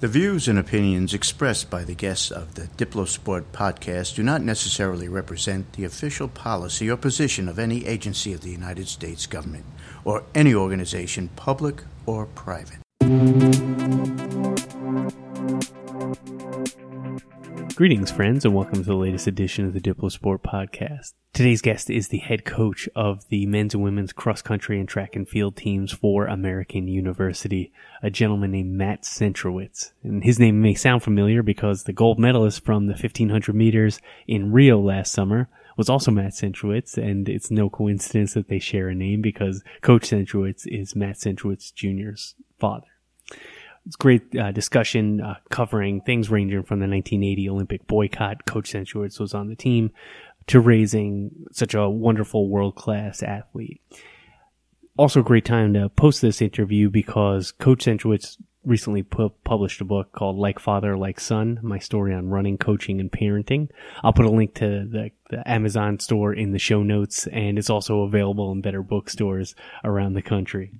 The views and opinions expressed by the guests of the Diplosport podcast do not necessarily represent the official policy or position of any agency of the United States government or any organization, public or private. Greetings, friends, and welcome to the latest edition of the Diplosport podcast. Today's guest is the head coach of the men's and women's cross country and track and field teams for American University, a gentleman named Matt Centrowitz. And his name may sound familiar because the gold medalist from the 1500 meters in Rio last summer was also Matt Centrowitz, and it's no coincidence that they share a name because Coach Centrowitz is Matt Centrowitz Jr.'s father. It's great uh, discussion uh, covering things ranging from the 1980 Olympic boycott. Coach Centrowitz was on the team to raising such a wonderful world class athlete. Also, a great time to post this interview because Coach Centrowitz recently pu- published a book called Like Father, Like Son, my story on running, coaching, and parenting. I'll put a link to the, the, Amazon store in the show notes, and it's also available in better bookstores around the country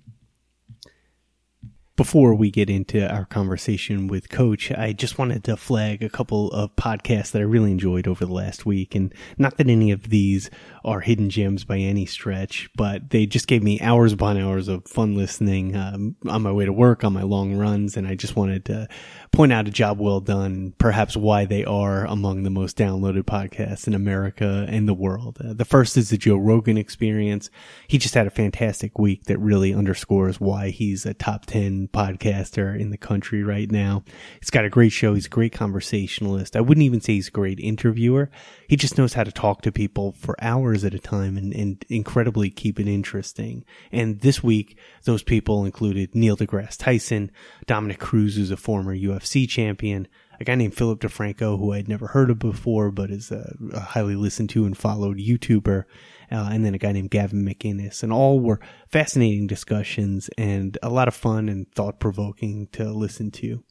before we get into our conversation with Coach, I just wanted to flag a couple of podcasts that I really enjoyed over the last week. And not that any of these are hidden gems by any stretch, but they just gave me hours upon hours of fun listening um, on my way to work, on my long runs. And I just wanted to point out a job well done, perhaps why they are among the most downloaded podcasts in America and the world. Uh, the first is the Joe Rogan experience. He just had a fantastic week that really underscores why he's a top 10 podcaster in the country right now. He's got a great show. He's a great conversationalist. I wouldn't even say he's a great interviewer. He just knows how to talk to people for hours at a time and, and incredibly keep it interesting. And this week, those people included Neil deGrasse Tyson, Dominick Cruz, who's a former UFC champion, a guy named Philip DeFranco, who I'd never heard of before, but is a, a highly listened to and followed YouTuber, uh, and then a guy named Gavin McInnes. And all were fascinating discussions and a lot of fun and thought provoking to listen to.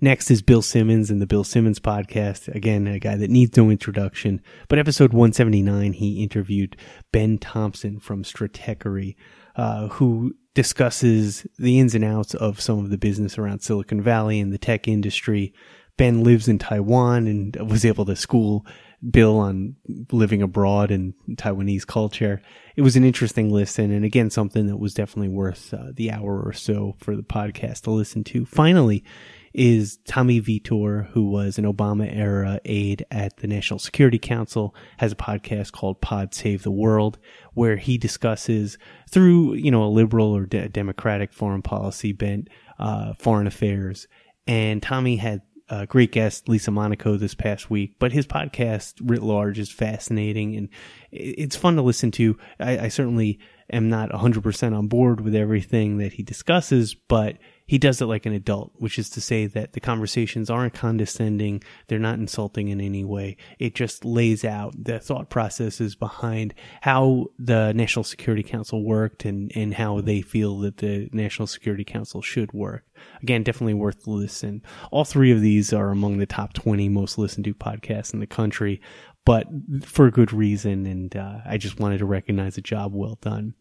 Next is Bill Simmons and the Bill Simmons podcast. Again, a guy that needs no introduction. But episode 179, he interviewed Ben Thompson from Stratechery, uh, who discusses the ins and outs of some of the business around Silicon Valley and the tech industry, Ben lives in Taiwan and was able to school Bill on living abroad and Taiwanese culture. It was an interesting listen, and again, something that was definitely worth uh, the hour or so for the podcast to listen to. Finally, is Tommy Vietor, who was an Obama era aide at the National Security Council, has a podcast called Pod Save the World, where he discusses through, you know, a liberal or de- democratic foreign policy bent, uh, foreign affairs. And Tommy had uh, great guest Lisa Monaco this past week, but his podcast writ large is fascinating and it's fun to listen to. I, I certainly am not 100% on board with everything that he discusses, but he does it like an adult, which is to say that the conversations aren't condescending. They're not insulting in any way. It just lays out the thought processes behind how the National Security Council worked and, and how they feel that the National Security Council should work. Again, definitely worth the listen. All three of these are among the top 20 most listened to podcasts in the country, but for a good reason. And uh, I just wanted to recognize a job well done.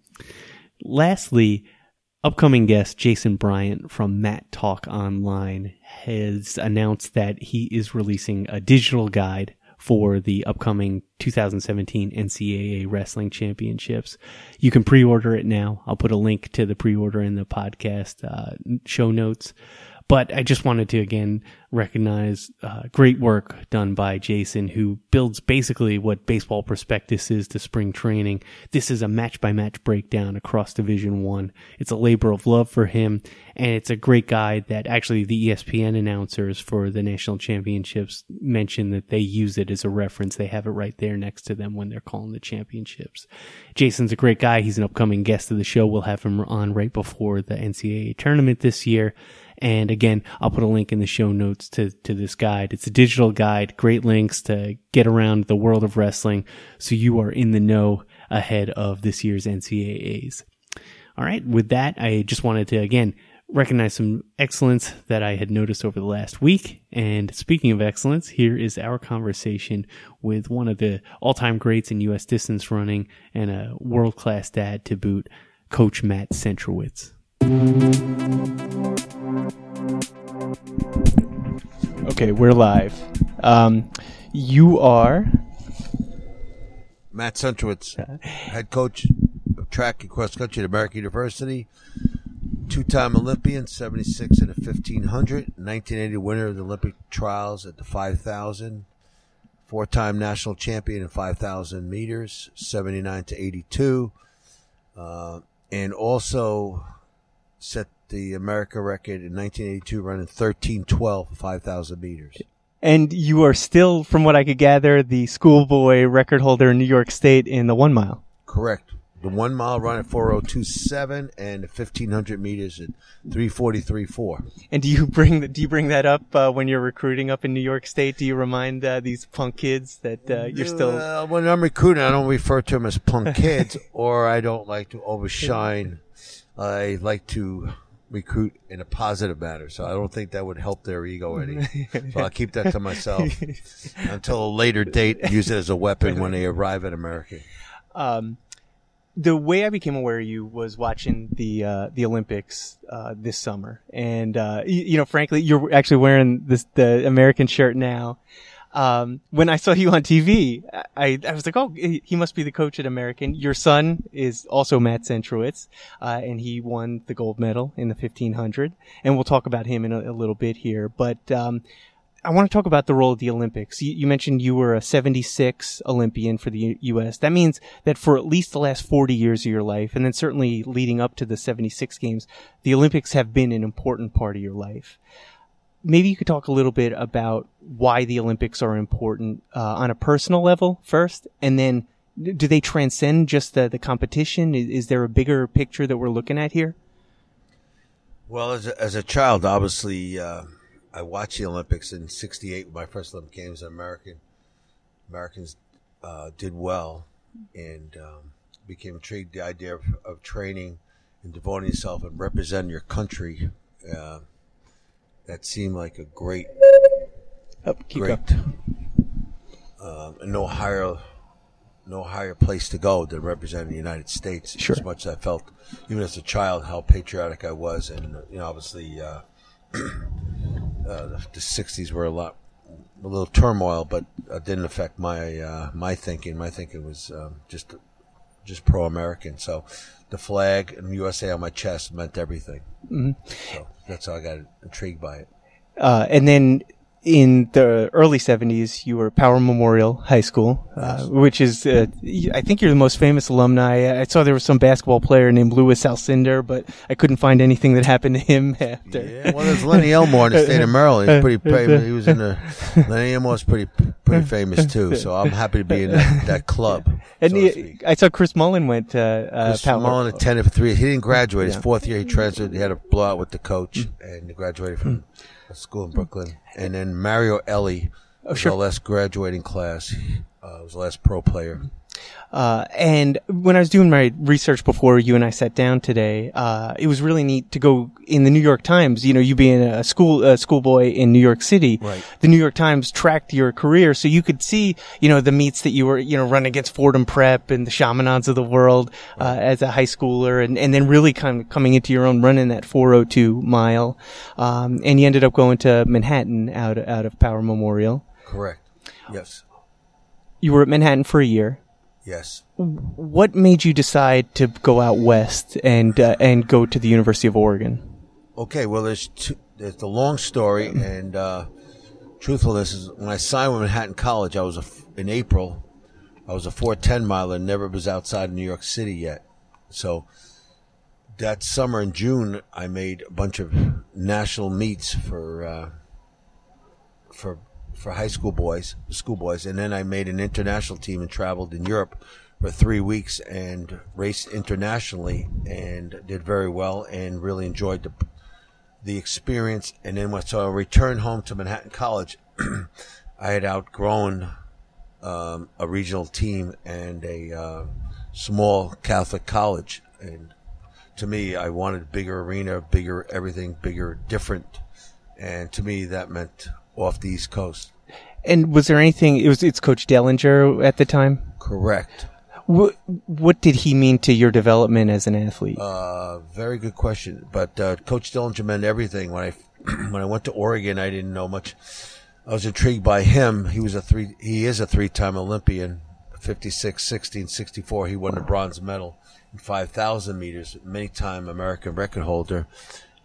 Lastly, Upcoming guest Jason Bryant from MatTalk Online has announced that he is releasing a digital guide for the upcoming 2017 NCAA Wrestling Championships. You can pre-order it now. I'll put a link to the pre-order in the podcast uh, show notes. But I just wanted to again recognize uh, great work done by Jason, who builds basically what baseball prospectus is to spring training. This is a match by match breakdown across Division One. It's a labor of love for him, and it's a great guide that actually the ESPN announcers for the national championships mention that they use it as a reference. They have it right there next to them when they're calling the championships. Jason's a great guy. He's an upcoming guest of the show. We'll have him on right before the NCAA tournament this year. And again, I'll put a link in the show notes to, to this guide. It's a digital guide, great links to get around the world of wrestling so you are in the know ahead of this year's NCAAs. All right. With that, I just wanted to again recognize some excellence that I had noticed over the last week. And speaking of excellence, here is our conversation with one of the all time greats in U.S. distance running and a world class dad to boot, Coach Matt Centrowitz. Okay, we're live. Um, you are? Matt Centrowitz, head coach of track and cross country at American University, two time Olympian, 76 and a 1500, 1980 winner of the Olympic trials at the 5000, four time national champion in 5000 meters, 79 to 82, uh, and also set the America record in 1982 running 1312 5000 meters. And you are still, from what I could gather, the schoolboy record holder in New York State in the one mile. Correct. The one mile run at 4027 and the 1500 meters at 343.4. And do you bring the, do you bring that up uh, when you're recruiting up in New York State? Do you remind uh, these punk kids that uh, you're still? Uh, when I'm recruiting, I don't refer to them as punk kids, or I don't like to overshine. I like to recruit in a positive manner. So I don't think that would help their ego any. so I'll keep that to myself until a later date and use it as a weapon when they arrive at America. Um, the way I became aware of you was watching the uh, the Olympics uh, this summer, and uh, you, you know, frankly, you're actually wearing this the American shirt now. Um, when I saw you on TV, I, I was like, oh, he must be the coach at American. Your son is also Matt Centrowitz, uh, and he won the gold medal in the 1500. And we'll talk about him in a, a little bit here. But, um, I want to talk about the role of the Olympics. You, you, mentioned you were a 76 Olympian for the U- U.S. That means that for at least the last 40 years of your life, and then certainly leading up to the 76 games, the Olympics have been an important part of your life maybe you could talk a little bit about why the Olympics are important uh, on a personal level first, and then do they transcend just the, the competition? Is, is, there a bigger picture that we're looking at here? Well, as a, as a child, obviously, uh, I watched the Olympics in '68. My first Olympic Games, American Americans uh, did well and um, became intrigued. The idea of, of, training and devoting yourself and representing your country uh, that seemed like a great, oh, great, um, no higher, no higher place to go than representing the United States. Sure. As much as I felt, even as a child, how patriotic I was, and you know, obviously, uh, uh, the, the, '60s were a lot, a little turmoil, but it didn't affect my uh, my thinking. My thinking was um, just just pro-American. So the flag and USA on my chest meant everything. Mm-hmm. So that's how I got intrigued by it. Uh, and then in the early 70s, you were Power Memorial High School, uh, which is, uh, I think you're the most famous alumni. I saw there was some basketball player named Louis Alcindor, but I couldn't find anything that happened to him after. Yeah, well, there's Lenny Elmore in the state of Maryland. He's pretty famous. He was in the, Lenny Elmore's pretty, pretty famous too. So I'm happy to be in that, that club. And so he, I saw Chris Mullin went to, uh, Chris Power. Mullin attended for three. He didn't graduate. His yeah. fourth year, he transferred. He had a blowout with the coach mm. and graduated from mm. School in Brooklyn and then Mario Elie oh, was sure. the last graduating class. Uh, was the last pro player. Uh, and when I was doing my research before you and I sat down today, uh, it was really neat to go in the New York Times. You know, you being a school a schoolboy in New York City, right. the New York Times tracked your career, so you could see, you know, the meets that you were, you know, running against Fordham Prep and the Chaminades of the world uh, right. as a high schooler, and and then really kind of coming into your own, running that 402 mile, um, and you ended up going to Manhattan out out of Power Memorial. Correct. Yes. You were at Manhattan for a year. Yes. What made you decide to go out west and uh, and go to the University of Oregon? Okay, well, there's two, there's the long story, and uh, truthfulness is when I signed with Manhattan College, I was a, in April. I was a 410 miler, never was outside of New York City yet. So that summer in June, I made a bunch of national meets for uh, for for high school boys, schoolboys, and then I made an international team and traveled in Europe for three weeks and raced internationally and did very well and really enjoyed the the experience. And then when so I returned home to Manhattan College, I had outgrown um, a regional team and a uh, small Catholic college, and to me, I wanted bigger arena, bigger everything, bigger, different, and to me that meant off the East Coast. And was there anything? It was it's Coach Dellinger at the time. Correct. What What did he mean to your development as an athlete? Uh, very good question. But uh, Coach Dellinger meant everything. When I when I went to Oregon, I didn't know much I was intrigued by him. He was a three. He is a three-time Olympian. 56, 16, 64. He won the bronze medal in 5,000 meters. Many-time American record holder.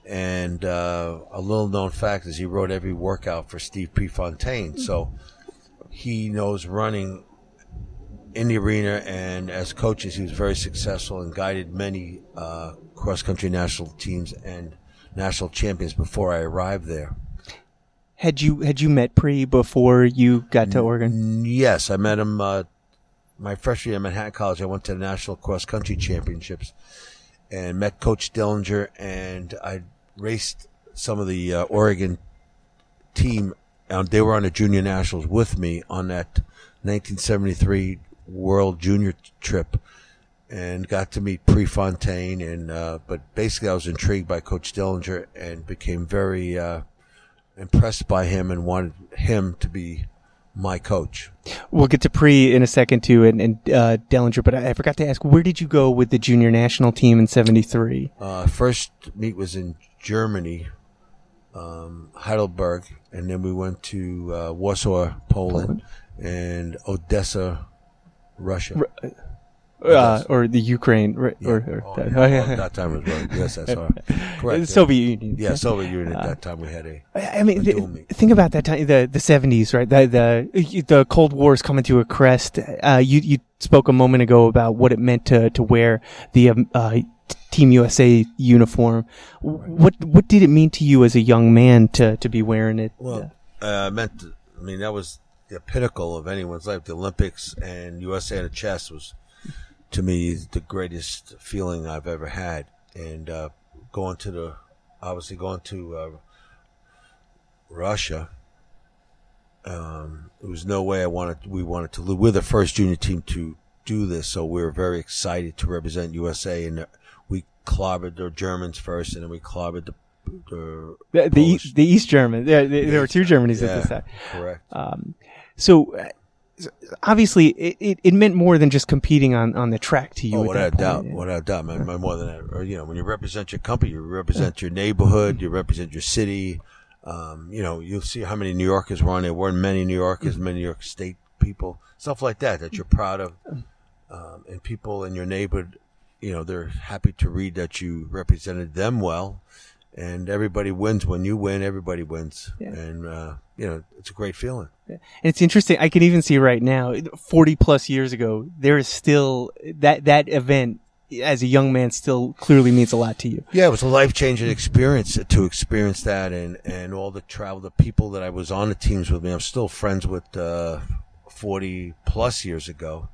And uh, a little-known fact is he wrote every workout for Steve Prefontaine. So he knows running in the arena, and as coaches, he was very successful and guided many uh, cross-country national teams and national champions before I arrived there. Had you had you met Pre before you got to Oregon? Yes, I met him uh, my freshman year at Manhattan College. I went to the national cross country championships and met Coach Dellinger, and I raced some of the uh, Oregon team. And they were on the junior nationals with me on that 1973 World Junior trip, and got to meet Prefontaine. And uh, but basically, I was intrigued by Coach Dellinger and became very uh, impressed by him and wanted him to be my coach. We'll get to Pre in a second too, and, and uh, Dellinger. But I, I, forgot to ask, where did you go with the junior national team in '73? Uh, first meet was in Germany, um, Heidelberg, and then we went to uh, Warsaw, Poland, Poland, and Odessa, Russia. R- uh, or the Ukraine, right? Yeah. Or, or oh, that, yeah. oh, that time was right. Yes, that's Correct. The Soviet Union. Yeah, Soviet Union. At that time, we had a. I mean, the, think about that time, the the seventies, right? The the the Cold War is coming to a crest. Uh, you you spoke a moment ago about what it meant to to wear the um, uh, Team USA uniform. What what did it mean to you as a young man to to be wearing it? Well, uh, meant. To, I mean, that was the pinnacle of anyone's life. The Olympics and USA in the chess was to me the greatest feeling I've ever had. And uh, going to the, obviously going to uh, Russia, um, there was no way I wanted. We wanted to. We're the first junior team to do this, so we were very excited to represent USA. And we clobbered the Germans first, and then we clobbered the the the, the, East, the East German. There, there, were two Germanys yeah, at this time. Correct. Um, so uh, obviously it, it, it, meant more than just competing on, on the track to you. Oh, without doubt, without doubt, man, more than that. Or, you know, when you represent your company, you represent your neighborhood, you represent your city. Um, you know, you'll see how many New Yorkers were on there. Weren't many New Yorkers, many New York State people, stuff like that that you're proud of, um, and people in your neighborhood. You know, they're happy to read that you represented them well, and everybody wins when you win. Everybody wins, yeah. and uh, you know, it's a great feeling. And it's interesting. I can even see right now, 40 plus years ago, there is still that, that event as a young man still clearly means a lot to you. Yeah, it was a life changing experience to experience that and, and all the travel, the people that I was on the teams with me. I'm still friends with, uh, 40 plus years ago.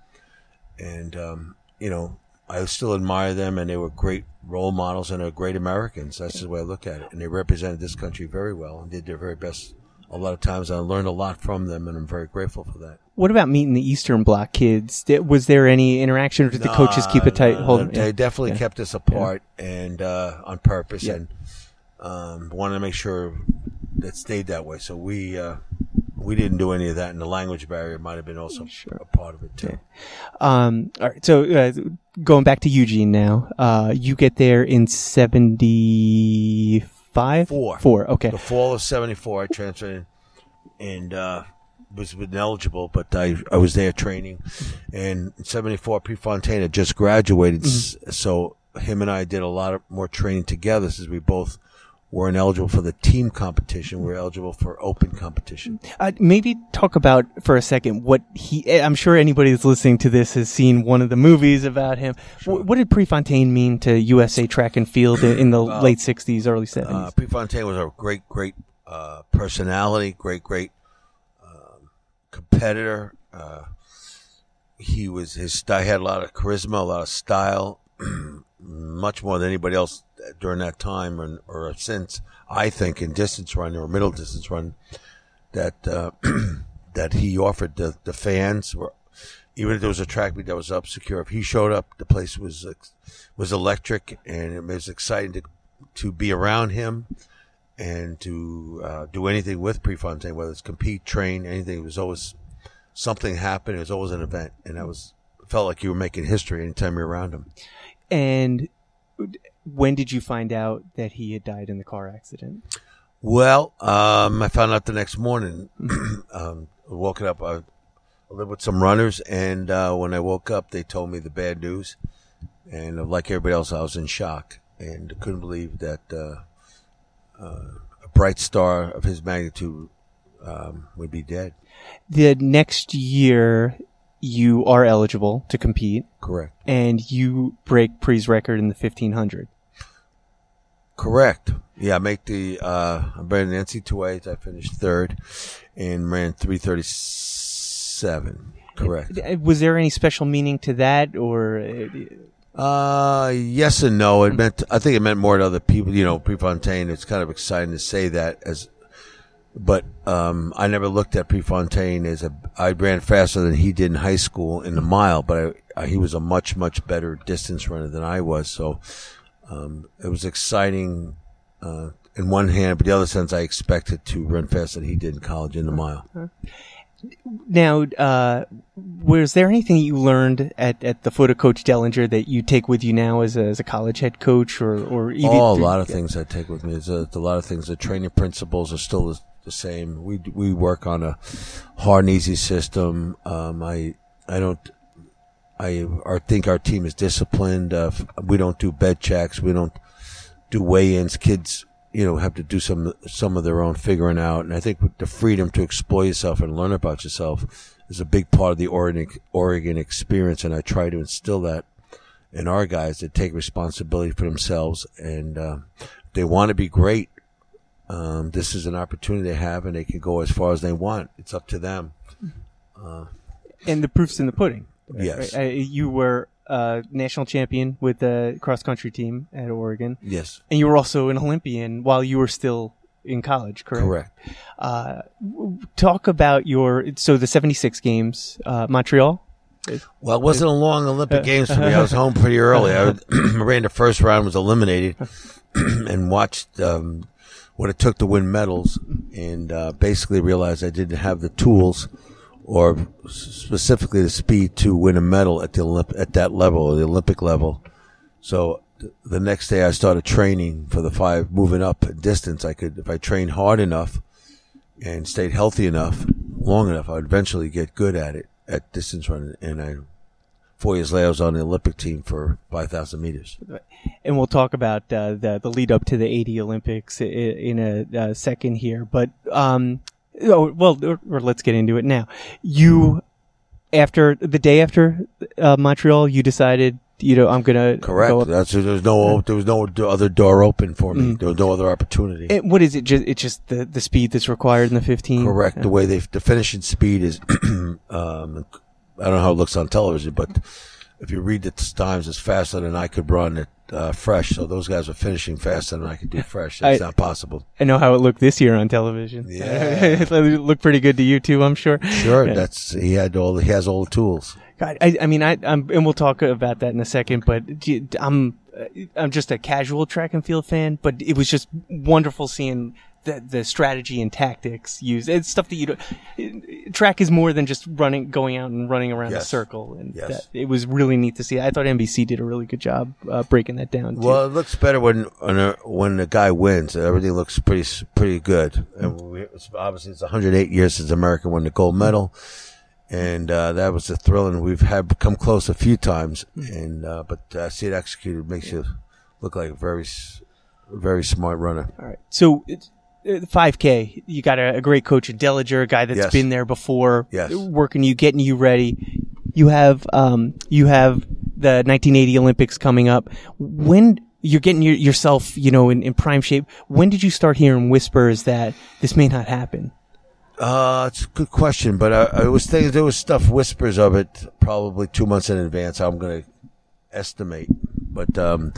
And, um, you know, I still admire them and they were great role models and are great Americans. That's the way I look at it. And they represented this country very well and did their very best a lot of times I learned a lot from them, and I'm very grateful for that. What about meeting the Eastern Bloc kids? Was there any interaction, or did the coaches keep it tight? Hold, they yeah. definitely yeah. kept us apart, yeah. and uh, on purpose, and um, wanted to make sure that stayed that way. So we uh, we didn't do any of that, and the language barrier might have been also sure. a part of it too. Um, all right, so uh, going back to Eugene now, uh, you get there in seventy five? Four. Four, okay. The fall of 74, I transferred and uh, was ineligible, but I, I was there training. And 74, Prefontaine had just graduated, mm-hmm. so him and I did a lot of more training together since we both weren't ineligible for the team competition. We are eligible for open competition. Uh, maybe talk about for a second what he. I'm sure anybody that's listening to this has seen one of the movies about him. Sure. What, what did Prefontaine mean to USA track and field in the uh, late '60s, early '70s? Uh, Prefontaine was a great, great uh, personality, great, great um, competitor. Uh, he was his. He had a lot of charisma, a lot of style. much more than anybody else during that time or, or since. I think in distance run or middle distance run, that uh, that he offered the the fans were even if there was a track meet that was up secure. If he showed up, the place was was electric and it was exciting to to be around him and to uh, do anything with Prefontaine, whether it's compete, train, anything. It was always something happened. It was always an event, and that was felt like you were making history anytime you're around him. And when did you find out that he had died in the car accident? Well, um, I found out the next morning. um, woken up. I, I lived with some runners, and uh, when I woke up, they told me the bad news. And uh, like everybody else, I was in shock and couldn't believe that uh, uh, a bright star of his magnitude um, would be dead. The next year, you are eligible to compete, Correct. and you break Pre's record in the 1500. Correct. Yeah, I make the uh I ran the NC2As, I finished third and ran three thirty seven. Correct. Uh, Was there any special meaning to that, or uh, Uh yes and no. It meant I think it meant more to other people, you know, Prefontaine. It's kind of exciting to say that as but um I never looked at Prefontaine as a I ran faster than he did in high school in the mile, but I, I, he was a much much better distance runner than I was. So um it was exciting uh in one hand, but the other sense I expected to run faster than he did in college in the mile. now, uh, was there anything you learned at, at the foot of Coach Dellinger that you take with you now as a, as a college head coach, or or even Oh, a lot of things I take with me. A, a lot of things. The training principles are still the, same. We we work on a hard and easy system. Um, I I don't. I I think our team is disciplined. Uh, we don't do bed checks. We don't do weigh-ins. Kids, you know, have to do some some of their own figuring out. And I think the freedom to explore yourself and learn about yourself is a big part of the Oregon Oregon experience. And I try to instill that in our guys to take responsibility for themselves and uh, they want to be great. Um, this is an opportunity they have, and they can go as far as they want. It's up to them. and the proof's in the pudding. Yes. Right? Uh, you were uh, national champion with the cross country team at Oregon, Yes, and you were also an Olympian while you were still in college. Correct. correct. Uh, talk about your so the seventy six games, uh, Montreal. Well, it wasn't a long Olympic Games for me. I was home pretty early. I ran the first round, was eliminated, and watched um, what it took to win medals, and uh, basically realized I didn't have the tools, or specifically the speed to win a medal at the Olymp- at that level, the Olympic level. So th- the next day, I started training for the five, moving up distance. I could, if I trained hard enough and stayed healthy enough, long enough, I would eventually get good at it at distance running. And I, four years later, I was on the Olympic team for 5,000 meters. and we'll talk about uh, the the lead up to the 80 Olympics in a, uh second here. But um, oh, well, or, or let's get into it now. You after the day after uh, Montreal, you decided, you know, I'm gonna Correct. That's there was no there was no other door open for me. There was no other opportunity. And what is it? Just it's just the the speed that's required in the 15. Correct. The way they the finishing speed is, um, I don't know how it looks on television, but if you read the times, it's faster than I could run it uh, fresh. So those guys are finishing faster than I could do fresh. That's I- not possible. I know how it looked this year on television. Yeah. it looked pretty good to you too, I'm sure. Sure, Yeah. that's he had all he has all the tools. God, I, I mean, I, I'm, and we'll talk about that in a second. But I'm, I'm just a casual track and field fan. But it was just wonderful seeing the the strategy and tactics used. It's stuff that you don't. Track is more than just running, going out and running around a circle, and Yes. that, it was really neat to see. I thought NBC did a really good job uh, breaking that down. too. Well, it looks better when when, a, when the guy wins. Everything looks pretty pretty good. And we, it's, obviously, it's 108 years since America won the gold medal, and uh, that was a thrill. And we've had come close a few times, and uh, but uh, see it executed makes you look like a very very smart runner. All right. So, it's- 5K, you got a, a great coach in Dellinger, a guy that's Yes. been there before, Yes. working you, getting you ready. You have, um, you have the 1980 Olympics coming up. When you're getting your, yourself, you know, in, in prime shape, when did you start hearing whispers that this may not happen? Uh, it's a good question, but I, I was thinking there was stuff whispers of it probably two months in advance. I'm going to estimate, but um,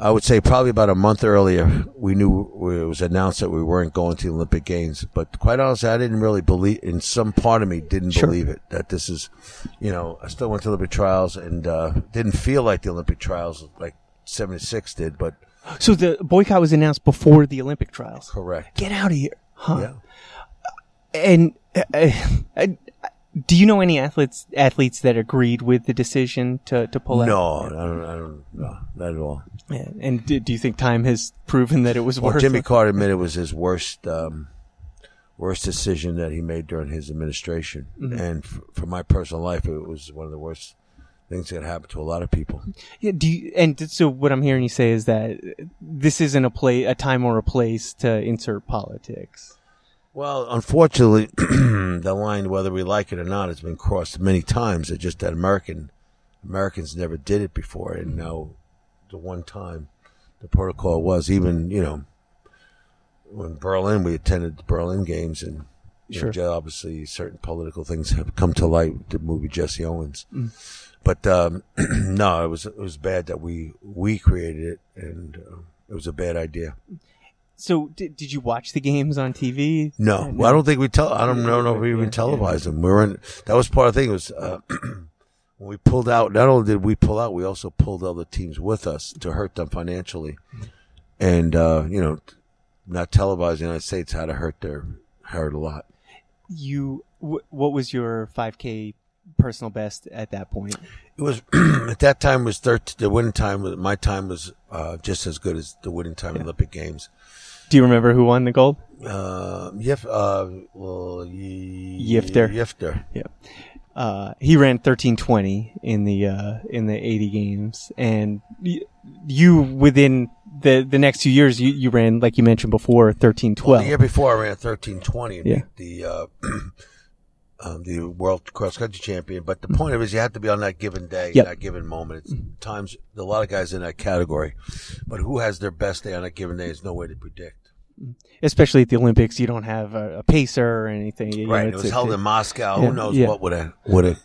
I would say probably about a month earlier we knew it was announced that we weren't going to the Olympic Games. But quite honestly, I didn't really believe. In some part of me, didn't Sure. believe it that this is, you know, I still went to Olympic trials and uh, didn't feel like the Olympic trials like '76 did, but So the boycott was announced before the Olympic trials. correct. Get out of here. Huh. Yeah. and uh, I, Do you know any athletes athletes that agreed with the decision to, to pull out? No, I don't. I don't. No, not at all. Yeah. And do, do you think time has proven that it was worse? Well, worth Jimmy it? Carter admitted it was his worst, um, worst decision that he made during his administration, Mm-hmm. and f- for my personal life, it was one of the worst things that happened to a lot of people. Yeah, do you, and so what I'm hearing you say is that this isn't a play, a time or a place to insert politics. Well, unfortunately, the line, whether we like it or not, has been crossed many times. It's just that American Americans never did it before, and now the one time the protocol was even you know when Berlin we attended the Berlin games and. You Sure. know, obviously, certain political things have come to light. with The movie Jesse Owens, but um, no, it was it was bad that we we created it, and uh, it was a bad idea. So did, did you watch the games on TV? No, well, I don't think we tell. I don't know if we even Yeah, televised them. We were in. That was part of the thing. Was uh, when we pulled out. Not only did we pull out, we also pulled other teams with us to hurt them financially, and uh, you know, not televising the United States had to hurt their hurt a lot. You, wh- what was your 5K personal best at that point? It was at that time was third. The winning time. was My time was uh, just as good as the winning time in Olympic Games. Do you remember who won the gold? Uh, Yif, uh, well, Yifter. Yifter. Yeah. Uh, he ran 1320 in the, uh, in the 80 games. And y- you, within the, the next two years, you, you ran, like you mentioned before, 1312. The year before, I ran thirteen twenty and Yeah. beat the uh, um, the world cross country champion. But the point of it is, you have to be on that given day, Yep. that given moment. It's times a lot of guys in that category, but who has their best day on that given day is no way to predict. Especially at the Olympics, you don't have a, a pacer or anything. you know, right? It it's- was held in Moscow. Yeah, Who knows yeah. what would have would have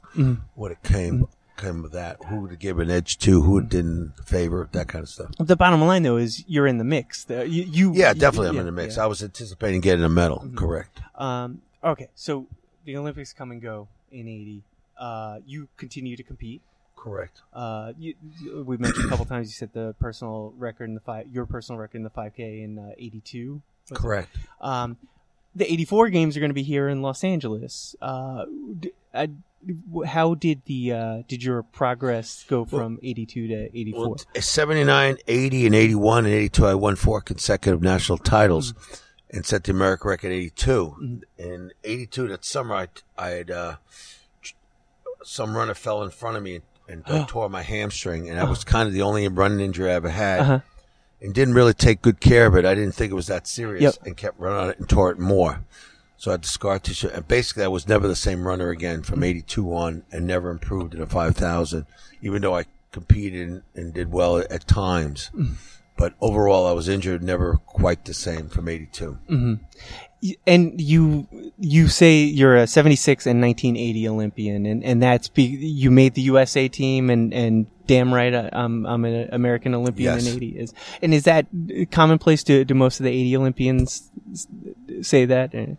would have came came with that? Who would have given edge to? Who didn't favor? That kind of stuff. The bottom line, though, is you're in the mix. You, you Yeah, definitely. I'm yeah, in the mix. I was anticipating getting a medal. Correct. Um, okay, so the Olympics come and go in '80. Uh, you continue to compete. Correct. Uh, you, you- we mentioned a couple times. You set the personal record in the five, your personal record in the 5K in uh, '82. Correct. Um, the '84 games are going to be here in Los Angeles. Uh, d- I- how did the uh, did your progress go from '82 to '84? Well, t- 79, 80, and 81 and 82, I won four consecutive national titles and set the American record 82. In 82, that summer, I, I had, uh, some runner fell in front of me and, uh, tore my hamstring. And that was kind of the only running injury I ever had. Uh-huh. And didn't really take good care of it. I didn't think it was that serious Yep. and kept running on it and tore it more. So I had the scar tissue. And basically, I was never the same runner again from 82 on and never improved in a 5,000, even though I competed and, and did well at times. But overall, I was injured, never quite the same from 82. Y- and you you say you're a 76 and 1980 Olympian, and and that's be, you made the USA team, and and damn right, I- I'm I'm an American Olympian Yes. in 80 is, and is that commonplace? Do do most of the 80 Olympians say that? Uh,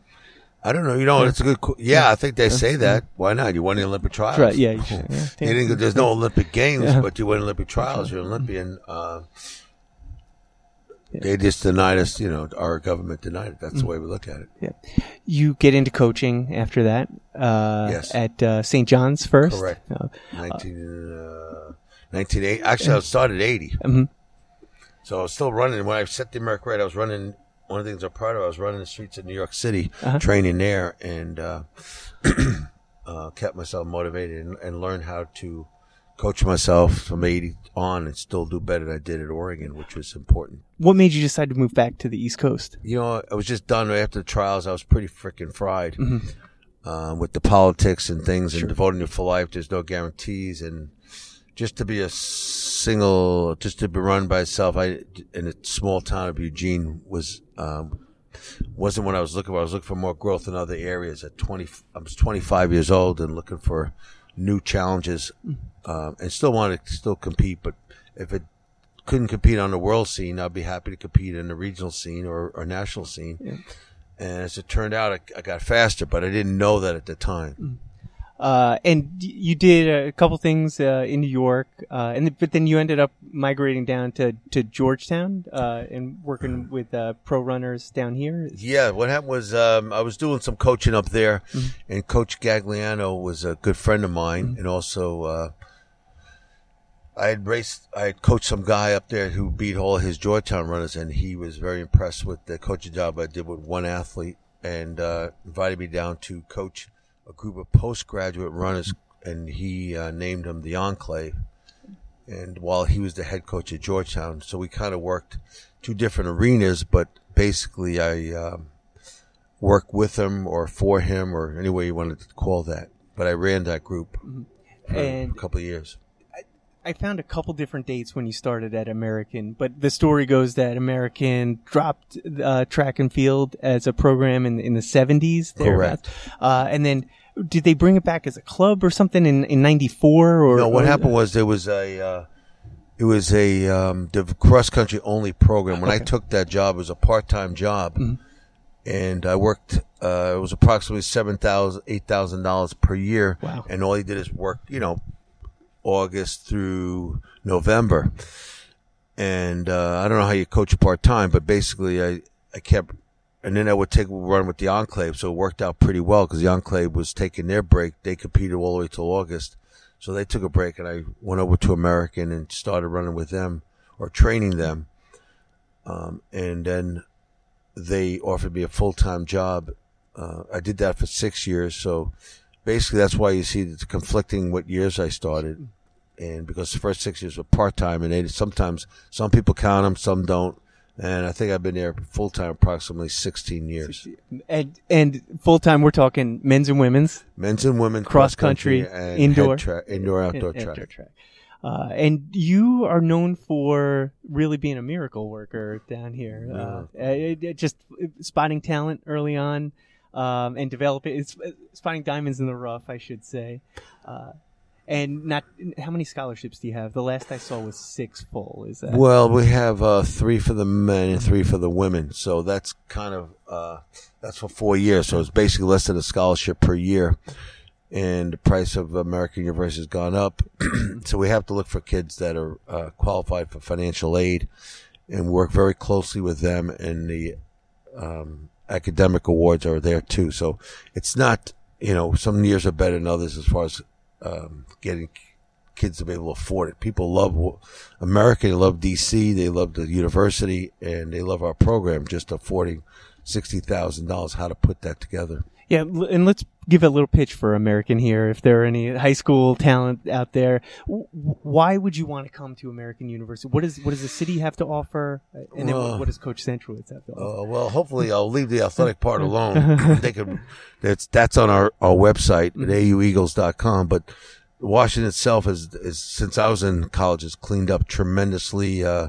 I don't know. You know, it's a good. Yeah, I think they say that. Why not? You won the Olympic trials. Right, yeah, you should, yeah. You didn't there's no Olympic games, Yeah. but you win Olympic trials. You're an Olympian. Uh, They just denied us. You know, our government denied it. That's the way we look at it. Yeah. You get into coaching after that. Uh, Yes. At uh, St. John's first. Correct. Uh, 19, uh, 1980. Actually, I started 80. Mhm. So I was still running. When I set the American record, I was running. One of the things I'm proud of, I was running the streets of New York City, Uh-huh. training there, and uh, uh, kept myself motivated and, and learned how to coach myself from 80 on and still do better than I did at Oregon, which was important. what made you decide to move back to the East Coast? You know, I was just done after the trials. I was pretty freaking fried Mm-hmm. uh, with the politics and things and devoting to for life. There's no guarantees, and just to be a single, just to be run by itself. I in a small town of Eugene was um, wasn't what I was looking for. I was looking for more growth in other areas. At 20, I was 25 years old and looking for new challenges, um, and still want to still compete. But if it couldn't compete on the world scene, I'd be happy to compete in the regional scene or, or national scene. And as it turned out, I, I got faster, but I didn't know that at the time. Uh, and you did a couple things uh, in New York, uh, and but then you ended up migrating down to, to Georgetown uh, and working with uh, pro runners down here. Yeah, what happened was um, I was doing some coaching up there, and Coach Gagliano was a good friend of mine, and also uh, I had raced, I had coached some guy up there who beat all his Georgetown runners, and he was very impressed with the coaching job I did with one athlete, and uh, invited me down to coach a group of postgraduate runners, and he uh, named them the Enclave. And while he was the head coach at Georgetown, so we kind of worked two different arenas, but basically I um, worked with him or for him or any way you wanted to call that. But I ran that group for And- a couple of years. I found a couple different dates when you started at American, but the story goes that American dropped uh, track and field as a program in in the seventies. Correct. Uh, and then did they bring it back as a club or something in in ninety four? Or No, what or- happened was there was a uh, it was a um, cross country only program. When I took that job, it was a part time job, and I worked. Uh, it was approximately seven thousand, eight thousand dollars per year. Wow. And all he did is work, you know, August through November. And uh, I don't know how you coach part time, but basically, I I kept. And then I would take a run with the Enclave, so it worked out pretty well because the Enclave was taking their break. They competed all the way till August, so they took a break, and I went over to American and started running with them or training them. Um, and then they offered me a full time job. Uh, I did that for six years, so basically that's why you see it's conflicting what years I started, and because the first six years were part time, and they sometimes some people count them, some don't. And I think I've been there full time approximately 16 years. and and full time. We're talking men's and women's Men's and women Cross country, and indoor. tra- indoor outdoor in- track. track. Uh, and you are known for really being a miracle worker down here. Uh, it- it just spotting talent early on, um, and developing. It's uh, spotting diamonds in the rough, I should say. Uh, and not how many scholarships do you have? The last I saw was six full. Is that Well, we have uh, three for the men and three for the women, so that's kind of uh, that's for four years. So it's basically less than a scholarship per year, and the price of American University has gone up. so we have to look for kids that are uh, qualified for financial aid, and work very closely with them. And the um, academic awards are there too. So it's not you know some years are better than others as far as um, getting kids to be able to afford it. People love America. They love DC. They love the university, and they love our program. Just affording sixty thousand dollars, how to put that together. Yeah, and let's give a little pitch for American here. If there are any high school talent out there, why would you want to come to American University? What does what does the city have to offer, Uh, and then what, does Coach Centrowitz have to offer? Uh, well, hopefully, I'll leave the athletic part alone. they could. That's that's on our our website at aueagles.com. But Washington itself is is since I was in college has cleaned up tremendously. Uh,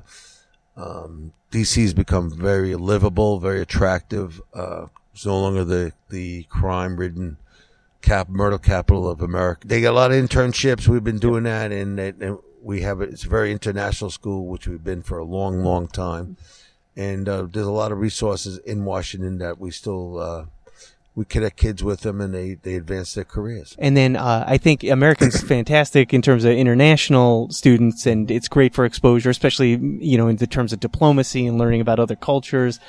um, DC's become very livable, very attractive. Uh, it's no longer the the crime ridden cap murder capital of America. They got a lot of internships. We've been doing that, and, and we have. It's a very international school, which we've been for a long, long time. And uh, there's a lot of resources in Washington that we still uh, we connect kids with them, and they they advance their careers. And then uh, I think American's fantastic in terms of international students, and it's great for exposure, especially you know in the terms of diplomacy and learning about other cultures.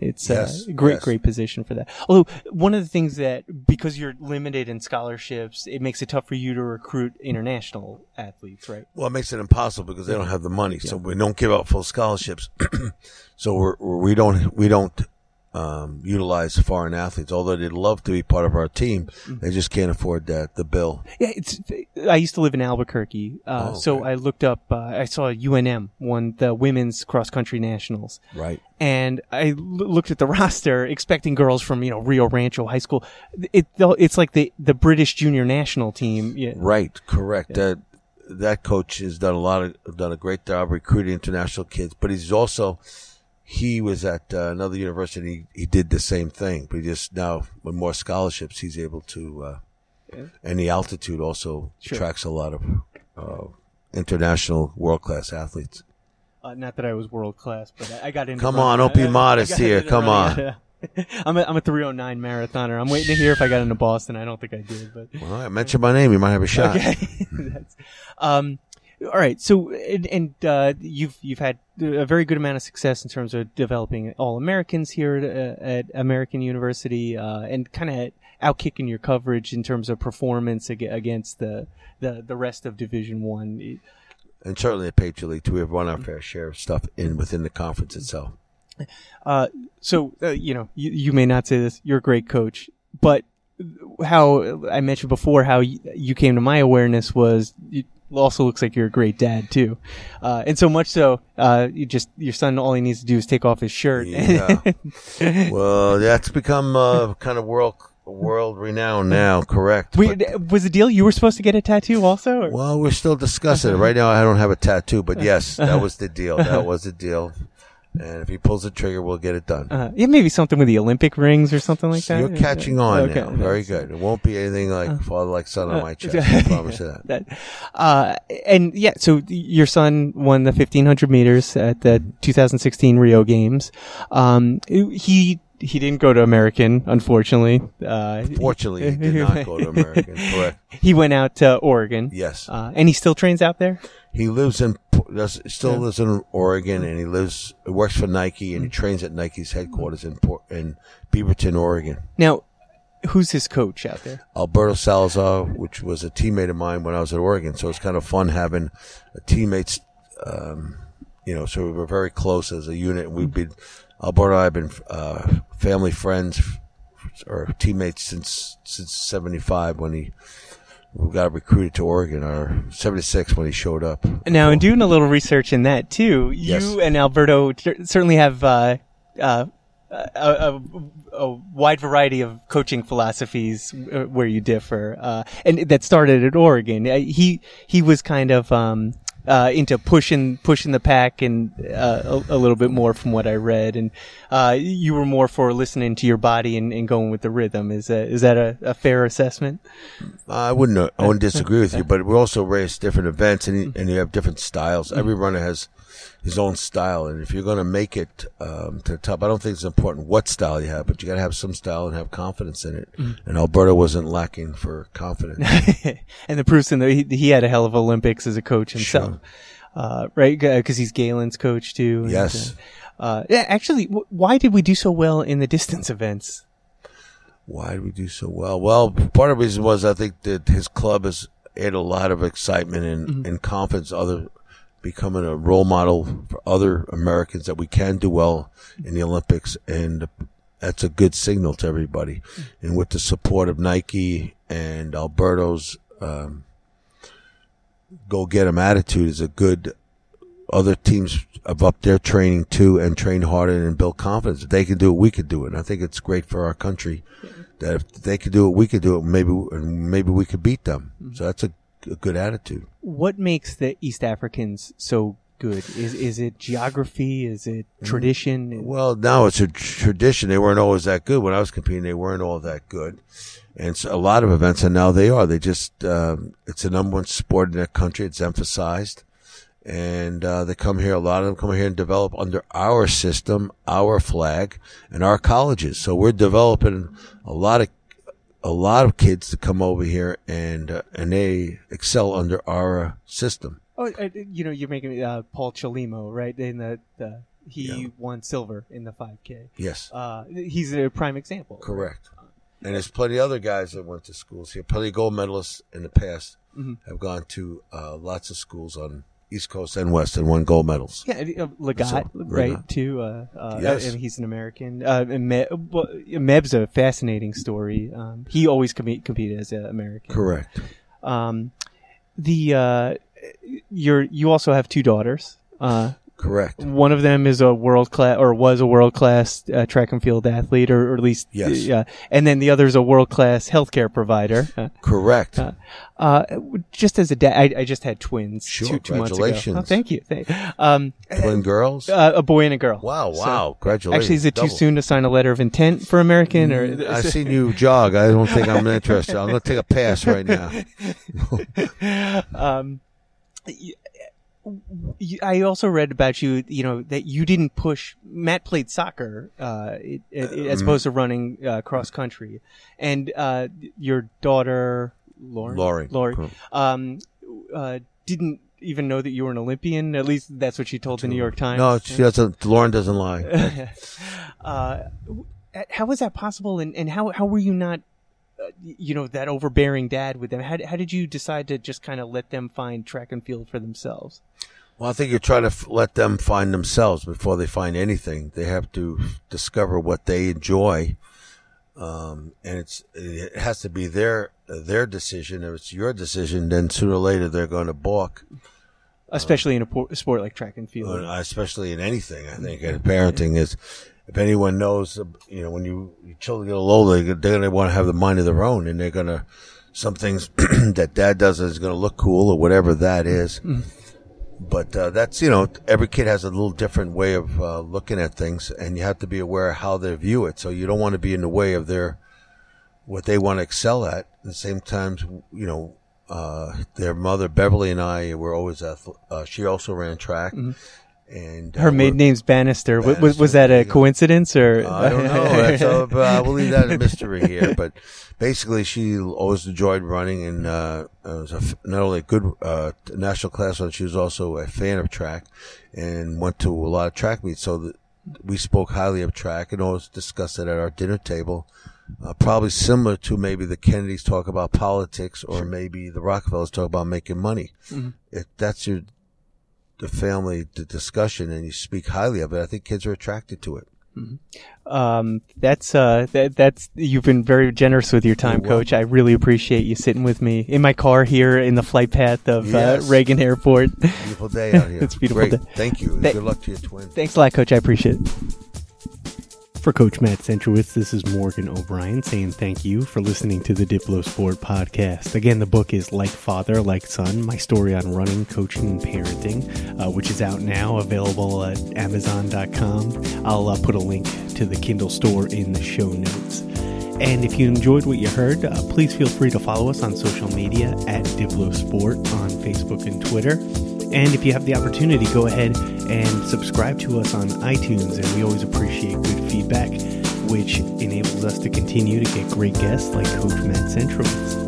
It's uh, Yes, a great, yes. great position for that. Although one of the things that because you're limited in scholarships, it makes it tough for you to recruit international athletes, right? Well, it makes it impossible because they don't have the money, so we don't give out full scholarships. so we're, we don't we don't um, utilize foreign athletes, although they'd love to be part of our team. They just can't afford that the bill. Yeah, it's. I used to live in Albuquerque, uh, Oh, so okay. I looked up. Uh, I saw UNM won the women's cross country nationals, Right. and I l- looked at the roster, expecting girls from you know Rio Rancho High School. It it's like the the British junior national team. Yeah, Right, correct. That that coach has done a lot of done a great job recruiting international kids, but he's also he was at uh, another university. He, he did the same thing, but he just now with more scholarships, he's able to. Uh, And the altitude also Sure. attracts a lot of uh, international world class athletes. Uh, not that I was world class, but I, I got into. Come on, don't be modest here. Come on. I'm a, I'm a 309 marathoner. I'm waiting to hear if I got into Boston. I don't think I did, but Well, I mentioned my name. You might have a shot. okay. Um, all right. So, and, and uh, you've you've had a very good amount of success in terms of developing all Americans here at, uh, at American University, uh, and kind of outkicking your coverage in terms of performance ag- against the the, the rest of Division One. And certainly at Patriot League too, we've run our fair share of stuff in within the conference itself. Uh, so uh, you know, you, you may not say this. You're a great coach, but how I mentioned before, how you came to my awareness was also looks like you're a great dad too, uh, and so much so, uh, you just your son all he needs to do is take off his shirt. Yeah. well, that's become uh, kind of world world renowned now. Correct. We, But- was the deal you were supposed to get a tattoo also? Or? well, we're still discussing it. Right now, I don't have a tattoo, but yes, that was the deal. That was the deal. And if he pulls the trigger, we'll get it done. Uh, yeah, maybe something with the Olympic rings or something like that. You're catching on Okay. now. Very good. It won't be anything like father like son on my chest. I promise you that. that. Uh, and yeah, so your son won the 1500 meters at the 2016 Rio Games. Um, he, he didn't go to American, unfortunately. Uh, Fortunately, he did not go to American. Correct. he went out to Oregon. Yes. Uh, and he still trains out there? He lives in does, still lives in Oregon, and he lives works for Nike, and he trains at Nike's headquarters in Port, in Beaverton, Oregon. Now, who's his coach out there? Alberto Salazar, which was a teammate of mine when I was at Oregon, so it's kind of fun having a teammates. Um, you know, so we were very close as a unit. We've been Alberto and I have been uh, family friends or teammates since since '75 when he we got recruited to Oregon, or '76 when he showed up. Now, in doing a little research in that too, Yes. you and Alberto certainly have uh, uh, a, a, a wide variety of coaching philosophies uh, where you differ, uh, and that started at Oregon. Uh, he he was kind of um, uh, into pushing pushing the pack and uh, a, a little bit more from what I read, and uh, you were more for listening to your body and, and going with the rhythm. Is that is that a, a fair assessment? I wouldn't. uh, I wouldn't disagree with you, but we also race different events, and you, and you have different styles. Every runner has his own style, and if you're going to make it um, to the top, I don't think it's important what style you have, but you got to have some style and have confidence in it. And Alberto wasn't lacking for confidence. and the proof's in the, he, he had a hell of Olympics as a coach himself, uh, right? Because he's Galen's coach too. and, Yes. Uh, uh, yeah, actually, w- why did we do so well in the distance events? Why did we do so well? Well, part of the reason was I think that his club has added a lot of excitement and, and confidence. Other becoming a role model for other Americans that we can do well in the Olympics, and that's a good signal to everybody. And with the support of Nike and Alberto's um, go get get 'em attitude, is a good. Other teams have upped their training too and trained harder and built confidence. If they can do it, we could do it. And I think it's great for our country that if they could do it, we could do it. Maybe and maybe we could beat them. So that's a, a good attitude. What makes the East Africans so good? Is is it geography? Is it Mm-hmm. tradition? Well, now it's a tradition. They weren't always that good. When I was competing, they weren't all that good. And so a lot of events, and now they are. They just, um, it's the number one sport in their country. It's emphasized. And, uh, they come here, a lot of them come here and develop under our system, our flag, and our colleges. So we're developing a lot of, a lot of kids to come over here and, uh, and they excel under our uh, system. Oh, uh, you know, you're making uh, Paul Chelimo, right? In the, the he Yeah. won silver in the 5K. Yes. Uh, he's a prime example. Correct. And there's plenty of other guys that went to schools here. Plenty of gold medalists in the past Mm-hmm. have gone to uh, lots of schools on East Coast and West and won gold medals. Yeah, uh, Lagat, So, right? Too. Uh, uh, Yes. and he's an American. Uh, and Me- well, Meb's a fascinating story. Um, he always com- competed as an American. Correct. Um, the uh, you're you also have two daughters. Uh, Correct. one of them is a world class or was a world class uh, track and field athlete, or, or at least Yes. yeah. And then the other is a world class healthcare provider. Uh, Correct. uh, just as a dad, I, I just had twins Sure, two, two months ago. congratulations. Oh, thank you. Thank, um, Twin girls. uh, a boy and a girl. wow. So- Wow. Congratulations. Actually, is it too Double. Mm, soon to sign a letter of intent for American? Or I've seen you jog. I don't think I'm interested. I'm going to take a pass right now. um, y- you- I also read about you, you know, that you didn't push. Matt played soccer, uh, it, it, as opposed to running uh, cross country, and uh, your daughter, Lauren, Laurie, Lori, um, uh, didn't even know that you were an Olympian. At least that's what she told the New York Times. No, she doesn't. Lauren doesn't lie. uh, how was that possible? And, and how how were you not, uh, you know, that overbearing dad with them? How how did you decide to just kind of let them find track and field for themselves? Well, I think you try to f- let them find themselves before they find anything. They have to discover what they enjoy, um, and it's it has to be their their decision. If it's your decision, then sooner or later they're going to balk. Especially in a po- sport like track and field. Uh, especially in anything. I think and parenting is. If anyone knows, you know, when you your children get a little older, they're going to want to have the mind of their own, and they're going to some things that dad does is going to look cool or whatever that is. But uh, that's you know every kid has a little different way of uh, looking at things, and you have to be aware of how they view it. So you don't want to be in the way of their what they want to excel at. At the same time, you know, uh, their mother Beverly and I were always ath- uh, she also ran track, and uh, Her maiden name's Bannister. Was, was, was that a coincidence or? I don't know. That's a, uh, we'll leave that a mystery here. But basically, she always enjoyed running and uh, was a not only a good uh, national class runner, she was also a fan of track and went to a lot of track meets. So that we spoke highly of track and always discussed it at our dinner table. Uh, probably similar to maybe the Kennedys talk about politics or maybe the Rockefellers talk about making money. If that's your the family the discussion and you speak highly of it, I think kids are attracted to it. Um, that's uh, that, that's you've been very generous with your time, Coach. I really appreciate you sitting with me in my car here in the flight path of Yes. uh, Reagan Airport. Beautiful day out here. It's beautiful Great. day. Thank you. Th- Good luck to your twin. Thanks a lot, Coach. I appreciate it. For Coach Matt Centrowitz, this is Morgan O'Brien saying thank you for listening to the DiploSport podcast. Again, the book is Like Father, Like Son My Story on Running, Coaching, and Parenting, uh, which is out now, available at Amazon.com. I'll uh, put a link to the Kindle store in the show notes. And if you enjoyed what you heard, uh, please feel free to follow us on social media at DiploSport on Facebook and Twitter. And if you have the opportunity, go ahead and subscribe to us on iTunes. And we always appreciate good feedback, which enables us to continue to get great guests like Coach Matt Centrowitz.